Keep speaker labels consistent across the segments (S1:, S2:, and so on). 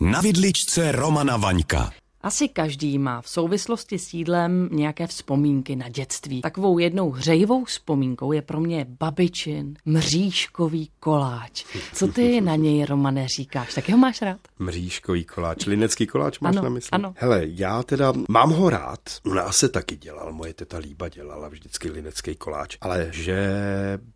S1: Na vidličce Romana Vaňka.
S2: Asi každý má v souvislosti s jídlem nějaké vzpomínky na dětství. Takovou jednou hřejivou vzpomínkou je pro mě babičin mřížkový koláč. Co ty na něj, Romane, říkáš? Tak ho máš rád?
S3: Mřížkový koláč, linecký koláč máš
S2: Ano,
S3: na mysli?
S2: ano.
S3: Hele, já teda mám ho rád. U nás se taky dělal, moje teta Líba dělala vždycky linecký koláč. Ale že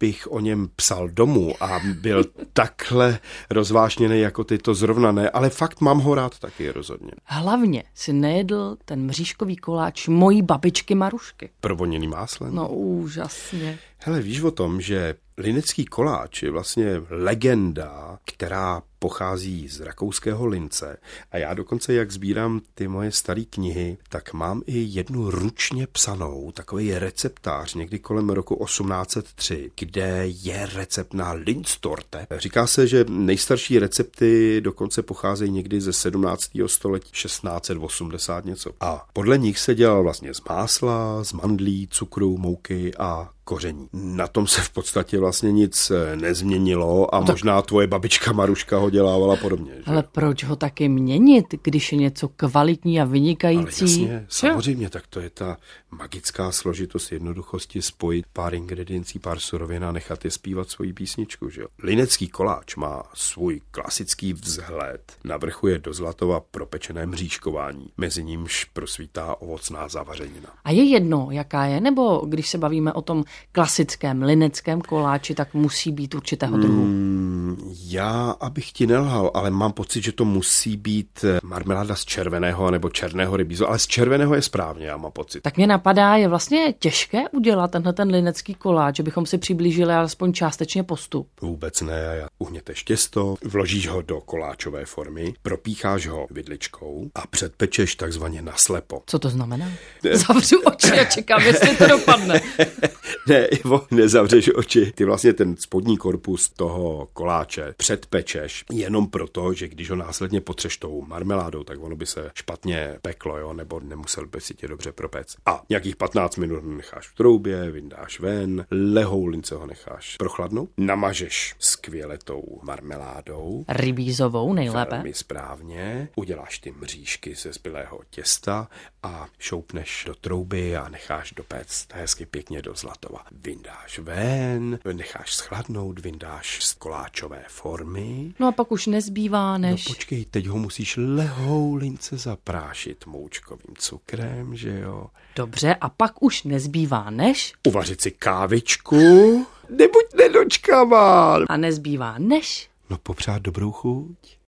S3: bych o něm psal domů a byl takhle rozvášněný jako ty, to zrovna ne. Ale fakt mám ho rád taky rozhodně.
S2: Hlavně si nejedl ten mřížkový koláč mojí babičky Marušky.
S3: Provoněný máslem.
S2: No úžasně.
S3: Hele, víš o tom, že linecký koláč je vlastně legenda, která pochází z rakouského Lince. A já dokonce, jak sbírám ty moje staré knihy, tak mám i jednu ručně psanou, takový receptář někdy kolem roku 1803, kde je recept na Linztorte. Říká se, že nejstarší recepty dokonce pocházejí někdy ze 17. století 1680 něco. A podle nich se dělal vlastně z másla, z mandlí, cukru, mouky a koření. Na tom se v podstatě vlastně nic eh, nezměnilo a
S2: No tak-
S3: možná tvoje babička Maruška ho dělávala podobně. Že?
S2: Ale proč ho taky měnit, když je něco kvalitní a
S3: Ale
S2: vynikající?
S3: jasně,
S2: Že?
S3: samozřejmě, tak to je ta magická složitost jednoduchosti spojit pár ingrediencí, pár surovin a nechat je zpívat svoji písničku. Že? Linecký koláč má svůj klasický vzhled. Na vrchu je do zlatova propečené mřížkování, mezi nímž prosvítá ovocná zavařenina.
S2: A je jedno, jaká je, nebo když se bavíme o tom klasickém lineckém koláči, tak musí být určitého druhu.
S3: Mm, já, abych ti nelhal, ale mám pocit, že to musí být eh, marmeláda z červeného nebo černého rybízu, ale z červeného je správně, já mám pocit.
S2: Tak mě napadá, je vlastně těžké udělat tenhle ten linecký koláč, že bychom si přiblížili alespoň částečně postup.
S3: Vůbec ne. Uhněteš těsto, vložíš ho do koláčové formy, propícháš ho vidličkou a předpečeš takzvaně naslepo.
S2: Co to znamená? Zavřu oči a čekám, jestli to dopadne.
S3: Ne, Ivo, nezavřeš oči. Ty vlastně ten spodní korpus toho koláče předpečeš jenom proto, že když ho následně potřeš tou marmeládou, tak ono by se špatně peklo, jo, nebo nemusel by si tě dobře propec. A nějakých 15 minut necháš v troubě, vyndáš ven, lehou lince ho necháš prochladnout, namažeš skvěle tou marmeládou,
S2: Rybízovou nejlépe.
S3: Velmi správně. Uděláš ty mřížky ze zbylého těsta a šoupneš do trouby a necháš dopéct hezky pěkně do zlatova. Vyndáš ven, necháš schladnout, vyndáš z koláčové formy.
S2: No a pak už nezbývá, než...
S3: No počkej, teď ho musíš lehou lince zaprášit moučkovým cukrem, že jo?
S2: Dobře, a pak už nezbývá, než...
S3: Uvařit si kávičku. Nebuď nedočkavá.
S2: A nezbývá, než...
S3: No popřát dobrou chuť.